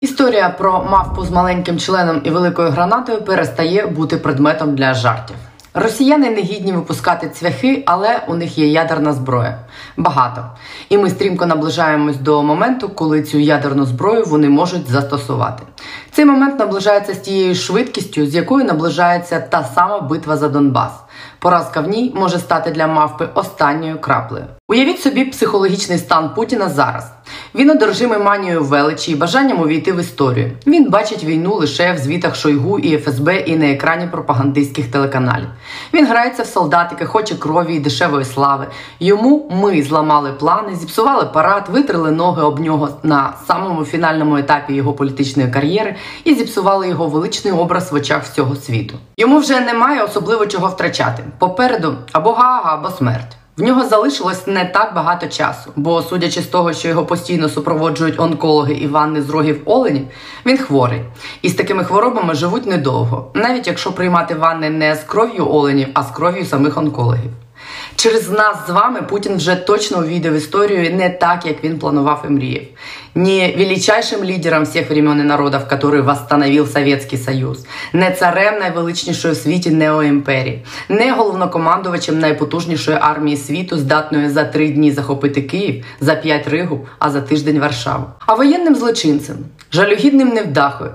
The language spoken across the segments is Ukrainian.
Історія про мавпу з маленьким членом і великою гранатою перестає бути предметом для жартів. Росіяни не гідні випускати цвяхи, але у них є ядерна зброя. Багато. І ми стрімко наближаємось до моменту, коли цю ядерну зброю вони можуть застосувати. Цей момент наближається з тією швидкістю, з якою наближається та сама битва за Донбас. Поразка в ній може стати для мавпи останньою краплею. Уявіть собі психологічний стан Путіна зараз. Він одержимий манією величі і бажанням увійти в історію. Він бачить війну лише в звітах Шойгу і ФСБ і на екрані пропагандистських телеканалів. Він грається в солдатики, хоче крові і дешевої слави. Йому ми зламали плани, зіпсували парад, витрили ноги об нього на самому фінальному етапі його політичної кар'єри і зіпсували його величний образ в очах всього світу. Йому вже немає особливо чого втрачати. Попереду або гага, або смерть. В нього залишилось не так багато часу, бо, судячи з того, що його постійно супроводжують онкологи і ванни з рогів оленів, він хворий. І з такими хворобами живуть недовго, навіть якщо приймати ванни не з кров'ю оленів, а з кров'ю самих онкологів. Через нас з вами Путін вже точно увійде в історію не так, як він планував і мріяв. Не величайшим лідером всіх времен і народів, який восстановив Совєтський Союз, не царем найвеличнішої в світі неоімперії, не головнокомандувачем найпотужнішої армії світу, здатної за три дні захопити Київ, за п'ять Ригу, а за тиждень Варшаву, а воєнним злочинцем, жалюгідним невдахою,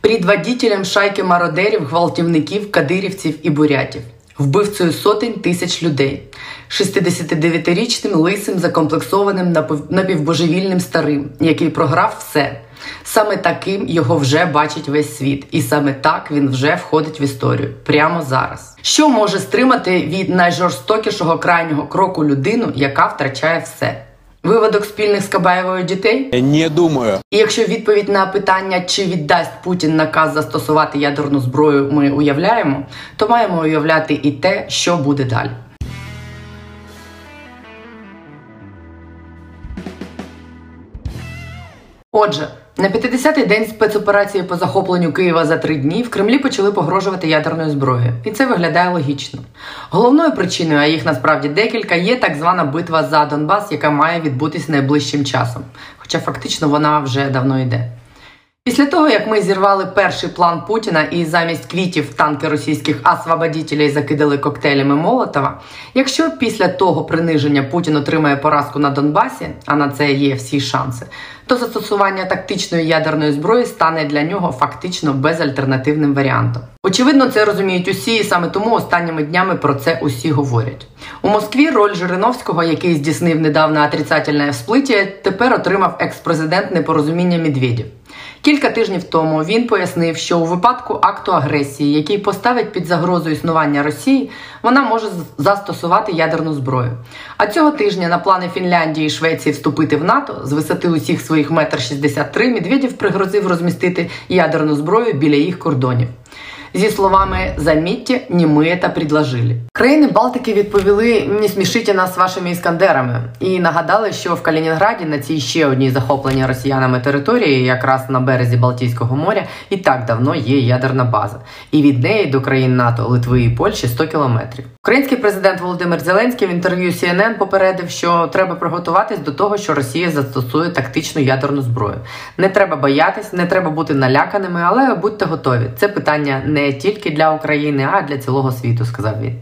предводителем шайки мародерів, гвалтівників, кадирівців і бурятів вбивцею сотень тисяч людей, 69-річним лисим закомплексованим напівбожевільним старим, який програв все. Саме таким його вже бачить весь світ, і саме так він вже входить в історію прямо зараз. Що може стримати від найжорстокішого крайнього кроку людину, яка втрачає все? Виводок спільних з Кабаєвою дітей? Не думаю. І якщо відповідь на питання, чи віддасть Путін наказ застосувати ядерну зброю, ми уявляємо, то маємо уявляти і те, що буде далі. Отже, на 50-й день спецоперації по захопленню Києва за три дні в Кремлі почали погрожувати ядерною зброєю, і це виглядає логічно. Головною причиною, а їх насправді декілька, є так звана битва за Донбас, яка має відбутися найближчим часом. Хоча фактично вона вже давно йде. Після того, як ми зірвали перший план Путіна і замість квітів танки російських освободітелей закидали коктейлями Молотова, якщо після того приниження Путін отримає поразку на Донбасі, а на це є всі шанси, то застосування тактичної ядерної зброї стане для нього фактично безальтернативним варіантом. Очевидно, це розуміють усі, і саме тому останніми днями про це усі говорять. У Москві роль Жириновського, який здійснив недавно отрицательне всплиття, тепер отримав екс-президент непорозуміння Медведєв. Кілька тижнів тому він пояснив, що у випадку акту агресії, який поставить під загрозу існування Росії, вона може застосувати ядерну зброю. А цього тижня на плани Фінляндії і Швеції вступити в НАТО з висоти усіх своїх метр 63 Медведєв пригрозив розмістити ядерну зброю біля їх кордонів зі словами «Замітьте, не ми та предложили». Країни Балтики відповіли «Не смішите нас вашими іскандерами і нагадали, що в Калінінграді на цій ще одній захопленій росіянами території, якраз на березі Балтійського моря, і так давно є ядерна база, і від неї до країн НАТО, Литви і Польщі 100 кілометрів. Український президент Володимир Зеленський в інтерв'ю CNN попередив, що треба приготуватись до того, що Росія застосує тактичну ядерну зброю. Не треба боятись, не треба бути наляканими, але будьте готові. Це питання не тільки для України, а для цілого світу, сказав він.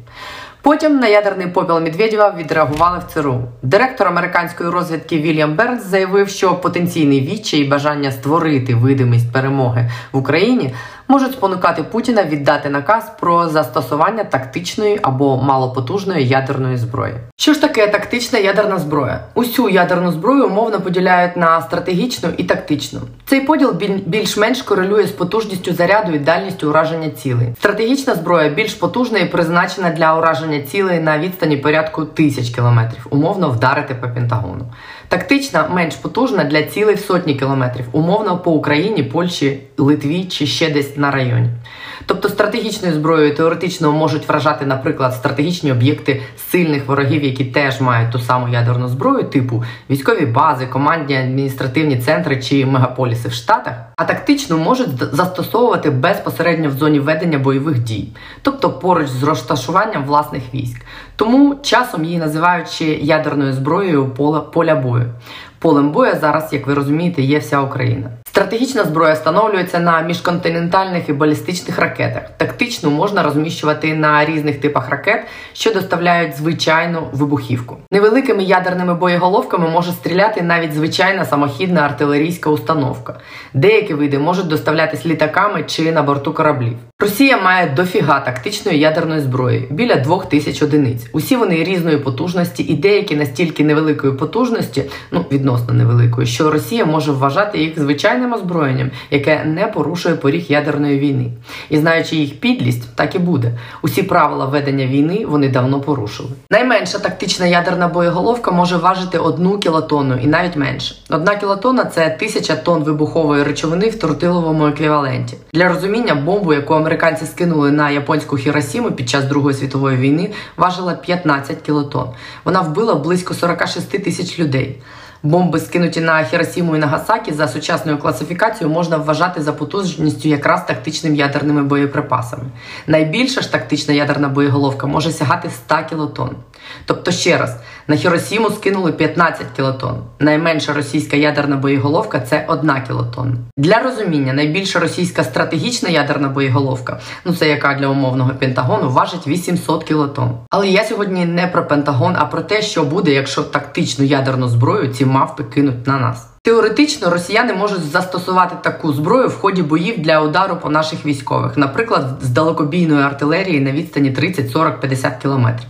Потім на ядерний попіл Медведєва відреагували в ЦРУ. Директор американської розвідки Вільям Бернс заявив, що потенційний відчай і бажання створити видимість перемоги в Україні можуть спонукати Путіна віддати наказ про застосування тактичної або малопотужної ядерної зброї. Що ж таке тактична ядерна зброя? Усю ядерну зброю умовно поділяють на стратегічну і тактичну. Цей поділ більш-менш корелює з потужністю заряду і дальністю ураження цілей. Стратегічна зброя більш потужна і призначена для ураження цілей на відстані порядку тисяч кілометрів, умовно вдарити по Пентагону. Тактична менш потужна для цілей сотні кілометрів, умовно по Україні, Польщі, Литві чи ще десь на районі. Тобто стратегічною зброєю теоретично можуть вражати, наприклад, стратегічні об'єкти сильних ворогів, які теж мають ту саму ядерну зброю, типу військові бази, командні адміністративні центри чи мегаполіси в Штатах, а тактично можуть застосовувати безпосередньо в зоні ведення бойових дій, тобто поруч з розташуванням власних військ. Тому часом її називають ядерною зброєю поля, бою. Полем боя зараз, як ви розумієте, є вся Україна. Стратегічна зброя встановлюється на міжконтинентальних і балістичних ракетах. Тактичну можна розміщувати на різних типах ракет, що доставляють звичайну вибухівку. Невеликими ядерними боєголовками може стріляти навіть звичайна самохідна артилерійська установка. Деякі види можуть доставлятись літаками чи на борту кораблів. Росія має дофіга тактичної ядерної зброї біля двох тисяч одиниць. Усі вони різної потужності, і деякі настільки невеликої потужності, ну відносно невеликої, що Росія може вважати їх звичайним озброєнням, яке не порушує поріг ядерної війни. І знаючи їх підлість, так і буде. Усі правила ведення війни вони давно порушили. Найменша тактична ядерна боєголовка може важити одну кілотонну і навіть менше. Одна кілотонна це тисяча тонн вибухової речовини в тротиловому еквіваленті. Для розуміння бомбу, яку американці скинули на японську Хіросіму під час Другої світової війни, важила 15 кілотон. Вона вбила близько 46 тисяч людей. Бомби, скинуті на Хіросіму і Нагасакі, за сучасною класифікацією можна вважати за потужністю якраз тактичними ядерними боєприпасами. Найбільша ж тактична ядерна боєголовка може сягати 100 кілотон. Тобто, ще раз, на Хіросіму скинули 15 кілотон. Найменша російська ядерна боєголовка це 1 кілотон. Для розуміння, найбільша російська стратегічна ядерна боєголовка, ну це яка для умовного Пентагону, важить 800 кілотон. Але я сьогодні не про Пентагон, а про те, що буде, якщо тактичну ядерну зброю ці мавпи кинуть на нас. Теоретично росіяни можуть застосувати таку зброю в ході боїв для удару по наших військових, наприклад, з далекобійної артилерії на відстані 30, 40, 50 кілометрів.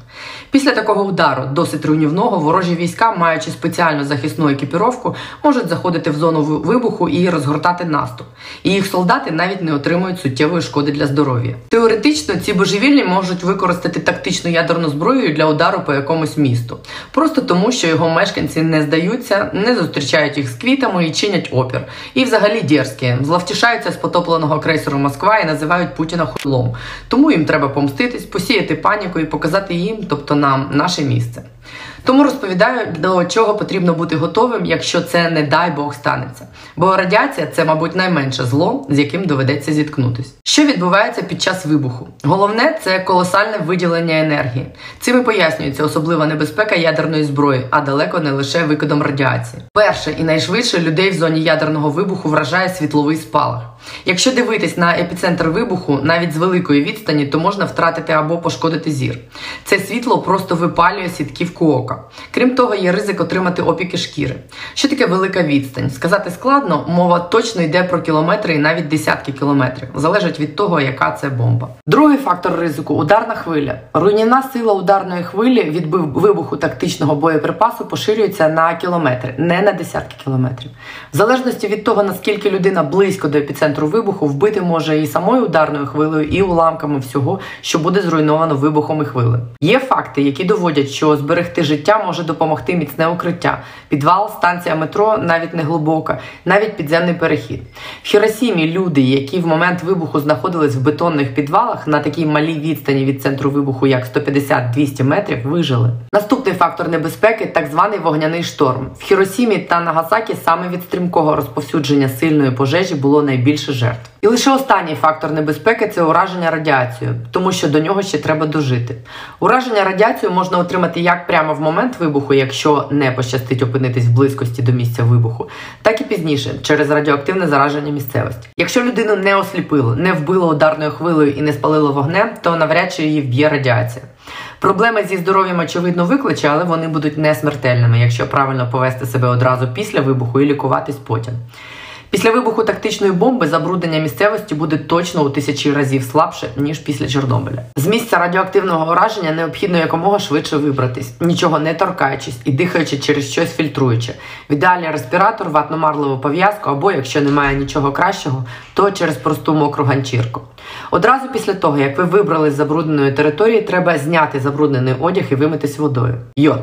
Після такого удару, досить руйнівного, ворожі війська, маючи спеціальну захисну екіпіровку, можуть заходити в зону вибуху і розгортати наступ. І їх солдати навіть не отримують суттєвої шкоди для здоров'я. Теоретично ці божевільні можуть використати тактичну ядерну зброю для удару по якомусь місту, просто тому, що його мешканці не здаються, не зустрічають їх з квітами і чинять опір. І взагалі дерзкі, зловтішаються з потопленого крейсеру Москва і називають Путіна хуйлом. Тому їм треба помститись, посіяти паніку і показати їм, тобто нам, наше місце. Тому розповідаю, до чого потрібно бути готовим, якщо це, не дай Бог, станеться. Бо радіація це, мабуть, найменше зло, з яким доведеться зіткнутись. Що відбувається під час вибуху? Головне це колосальне виділення енергії. Цим і пояснюється особлива небезпека ядерної зброї, а далеко не лише викидом радіації. Перше і найшвидше людей в зоні ядерного вибуху вражає світловий спалах. Якщо дивитись на епіцентр вибуху навіть з великої відстані, то можна втратити або пошкодити зір. Це світло просто випалює сітківку ока. Крім того, є ризик отримати опіки шкіри. Що таке велика відстань? Сказати складно, мова точно йде про кілометри і навіть десятки кілометрів. Залежить від того, яка це бомба. Другий фактор ризику ударна хвиля. Руйнівна сила ударної хвилі від вибуху тактичного боєприпасу поширюється на кілометри, не на десятки кілометрів. В залежності від того, наскільки людина близько до епіцентру вибуху, вбити може і самою ударною хвилею, і уламками всього, що буде зруйновано вибухом і хвилею. Є факти, які доводять, що зберегти життя може допомогти міцне укриття, підвал, станція метро, навіть не глибока, навіть підземний перехід. В Хіросімі люди, які в момент вибуху знаходились в бетонних підвалах на такій малій відстані від центру вибуху, як 150-200 метрів, вижили. Наступний фактор небезпеки так званий вогняний шторм. В Хіросімі та Нагасакі саме від стрімкого розповсюдження сильної пожежі було найбільше жертв. І лише останній фактор небезпеки це ураження радіацією, тому що до нього ще треба дожити. Ураження радіацією можна отримати як прямо в момент вибуху, якщо не пощастить опинитись в близькості до місця вибуху, так і пізніше через радіоактивне зараження місцевості. Якщо людину не осліпило, не вбило ударною хвилею і не спалило вогнем, то навряд чи її вб'є радіація. Проблеми зі здоров'ям очевидно викличе, але вони будуть не смертельними, якщо правильно повести себе одразу після вибуху і лікуватись потім. Після вибуху тактичної бомби забруднення місцевості буде точно у тисячі разів слабше ніж після Чорнобиля. З місця радіоактивного ураження необхідно якомога швидше вибратись, нічого не торкаючись і дихаючи через щось фільтруюче. В ідеалі респіратор, ватно-марлеву пов'язку або, якщо немає нічого кращого, то через просту мокру ганчірку. Одразу після того, як ви вибрали з забрудненої території, треба зняти забруднений одяг і вимитись водою. Йод.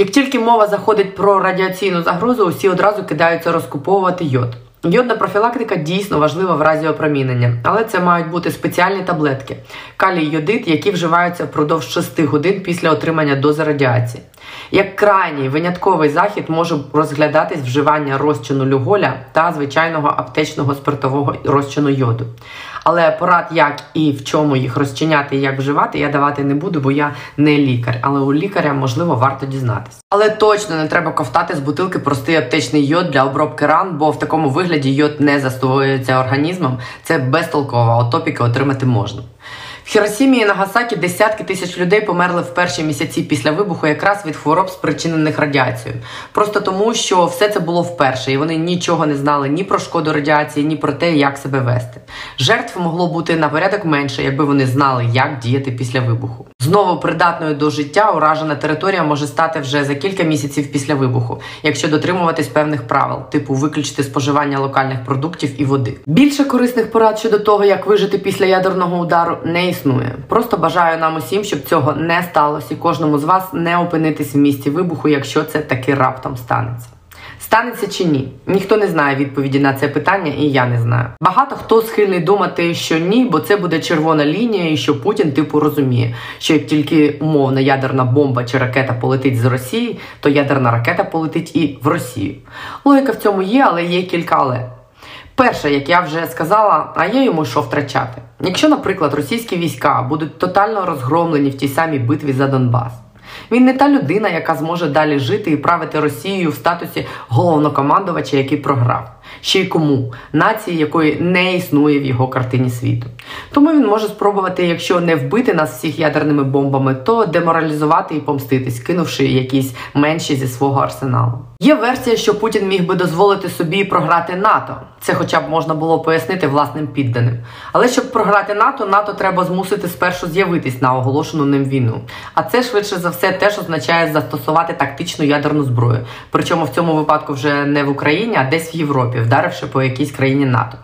Як тільки мова заходить про радіаційну загрозу, усі одразу кидаються розкуповувати йод. Йодна профілактика дійсно важлива в разі опромінення, але це мають бути спеціальні таблетки, калій йодит, які вживаються впродовж 6 годин після отримання дози радіації. Як крайній винятковий захід може розглядатись вживання розчину люголя та звичайного аптечного спиртового розчину йоду. Але порад, як і в чому їх розчиняти і як вживати, я давати не буду, бо я не лікар. Але у лікаря можливо варто дізнатися. Але точно не треба ковтати з бутилки простий аптечний йод для обробки ран, бо в такому вигляді йод не засвоюється організмом. Це безтолково, отопіки отримати можна. Хіросімі і Нагасакі десятки тисяч людей померли в перші місяці після вибуху якраз від хвороб, спричинених радіацією. Просто тому, що все це було вперше, і вони нічого не знали ні про шкоду радіації, ні про те, як себе вести. Жертв могло бути на порядок менше, якби вони знали, як діяти після вибуху. Знову придатною до життя уражена територія може стати вже за кілька місяців після вибуху, якщо дотримуватись певних правил, типу виключити споживання локальних продуктів і води. Більше корисних порад щодо того, як вижити після ядерного удару, не існує. Просто бажаю нам усім, щоб цього не сталося, і кожному з вас не опинитись в місці вибуху, якщо це таки раптом станеться. Станеться чи ні? Ніхто не знає відповіді на це питання, і я не знаю. Багато хто схильний думати, що ні, бо це буде червона лінія, і що Путін типу розуміє, що як тільки умовна ядерна бомба чи ракета полетить з Росії, то ядерна ракета полетить і в Росію. Логіка в цьому є, але є кілька але. Перше, як я вже сказала, а є йому що втрачати. Якщо, наприклад, російські війська будуть тотально розгромлені в тій самій битві за Донбас. Він не та людина, яка зможе далі жити і правити Росією в статусі головнокомандувача, який програв. Ще й кому нації, якої не існує в його картині світу. Тому він може спробувати, якщо не вбити нас всіх ядерними бомбами, то деморалізувати і помститись, кинувши якісь менші зі свого арсеналу. Є версія, що Путін міг би дозволити собі програти НАТО. Це, хоча б можна було пояснити власним підданим. Але щоб програти НАТО, НАТО треба змусити спершу з'явитись на оголошену ним війну. А це швидше за все теж означає застосувати тактичну ядерну зброю. Причому в цьому випадку вже не в Україні, а десь в Європі, вдаривши по якійсь країні НАТО.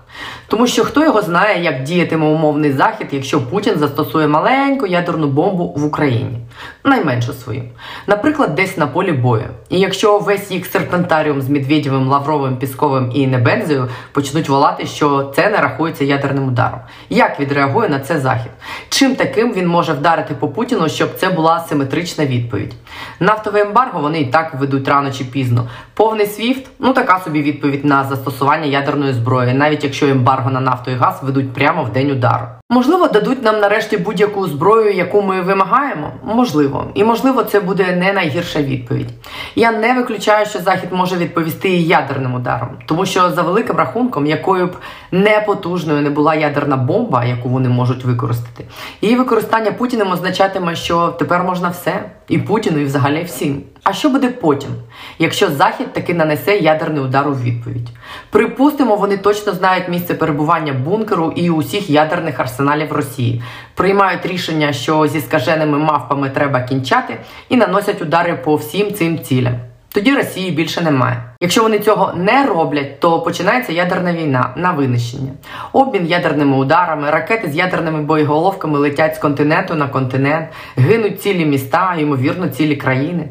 Тому що хто його знає, як діятиме умовний захід, якщо Путін застосує маленьку ядерну бомбу в Україні, найменшу свою, наприклад, десь на полі бою. І якщо весь їх серпентаріум з Медведєвим, Лавровим, Пісковим і Небензою почнуть волати, що це не рахується ядерним ударом, як відреагує на це захід? Чим таким він може вдарити по Путіну, щоб це була симетрична відповідь? Нафтове ембарго вони і так ведуть рано чи пізно. Повний свіфт ну така собі відповідь на застосування ядерної зброї, навіть якщо ембарго на нафту і газ ведуть прямо в день удару. Можливо, дадуть нам нарешті будь-яку зброю, яку ми вимагаємо. Можливо, і можливо, це буде не найгірша відповідь. Я не виключаю, що захід може відповісти і ядерним ударом, тому що за великим рахунком, якою б непотужною не була ядерна бомба, яку вони можуть використати, її використання Путіним означатиме, що тепер можна все, і Путіну, і взагалі всім. А що буде потім, якщо Захід таки нанесе ядерний удар у відповідь? Припустимо, вони точно знають місце перебування бункеру і усіх ядерних арсеналів Росії, приймають рішення, що зі скаженими мавпами треба кінчати, і наносять удари по всім цим цілям. Тоді Росії більше немає. Якщо вони цього не роблять, то починається ядерна війна на винищення. Обмін ядерними ударами, ракети з ядерними боєголовками летять з континенту на континент, гинуть цілі міста, ймовірно, цілі країни.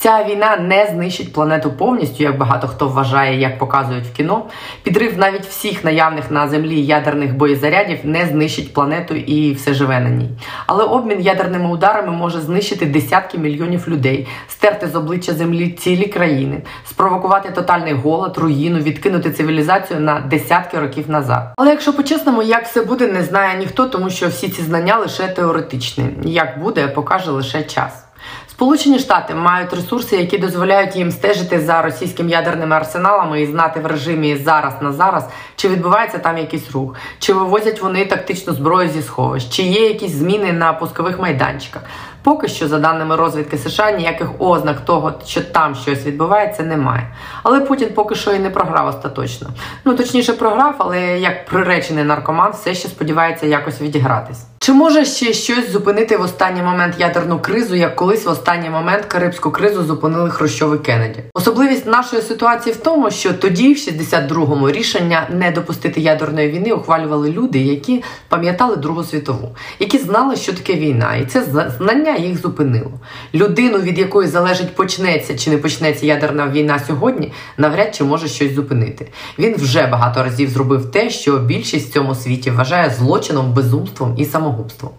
Ця війна не знищить планету повністю, як багато хто вважає, як показують в кіно. Підрив навіть всіх наявних на землі ядерних боєзарядів не знищить планету і все живе на ній. Але обмін ядерними ударами може знищити десятки мільйонів людей, стерти з обличчя землі цілі країни, спровокувати тотальний голод, руїну, відкинути цивілізацію на десятки років назад. Але якщо по-чесному, як все буде, не знає ніхто, тому що всі ці знання лише теоретичні. Як буде, покаже лише час. Сполучені Штати мають ресурси, які дозволяють їм стежити за російськими ядерними арсеналами і знати в режимі зараз на зараз, чи відбувається там якийсь рух, чи вивозять вони тактичну зброю зі сховищ, чи є якісь зміни на пускових майданчиках. Поки що, за даними розвідки США, ніяких ознак того, що там щось відбувається, немає. Але Путін поки що і не програв остаточно. Ну точніше, програв, але як приречений наркоман, все ще сподівається якось відігратись. Чи може ще щось зупинити в останній момент ядерну кризу, як колись в останній момент Карибську кризу зупинили Хрущов Кеннеді? Особливість нашої ситуації в тому, що тоді, в 62-му, рішення не допустити ядерної війни ухвалювали люди, які пам'ятали Другу світову, які знали, що таке війна, і це знання їх зупинило. Людину, від якої залежить почнеться чи не почнеться ядерна війна сьогодні, навряд чи може щось зупинити. Він вже багато разів зробив те, що більшість в цьому світі вважає злочином, безумством і самогубством.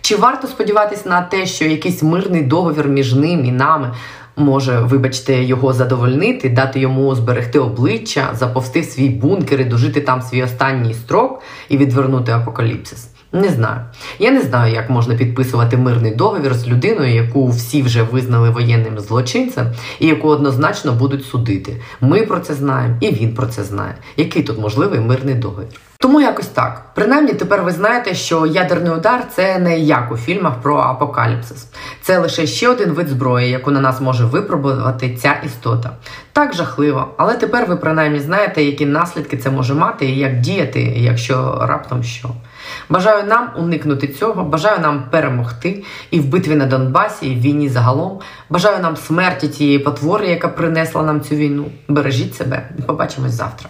Чи варто сподіватися на те, що якийсь мирний договір між ним і нами може, вибачте, його задовольнити, дати йому зберегти обличчя, заповсти в свій бункер і дожити там свій останній строк і відвернути апокаліпсис. Не знаю. Я не знаю, як можна підписувати мирний договір з людиною, яку всі вже визнали воєнним злочинцем, і яку однозначно будуть судити. Ми про це знаємо, і він про це знає. Який тут можливий мирний договір? Тому якось так. Принаймні, тепер ви знаєте, що ядерний удар це не як у фільмах про апокаліпсис. Це лише ще один вид зброї, яку на нас може випробувати ця істота. Так жахливо, але тепер ви принаймні знаєте, які наслідки це може мати і як діяти, якщо раптом що. Бажаю нам уникнути цього, бажаю нам перемогти і в битві на Донбасі, і в війні загалом. Бажаю нам смерті тієї потвори, яка принесла нам цю війну. Бережіть себе, побачимось завтра.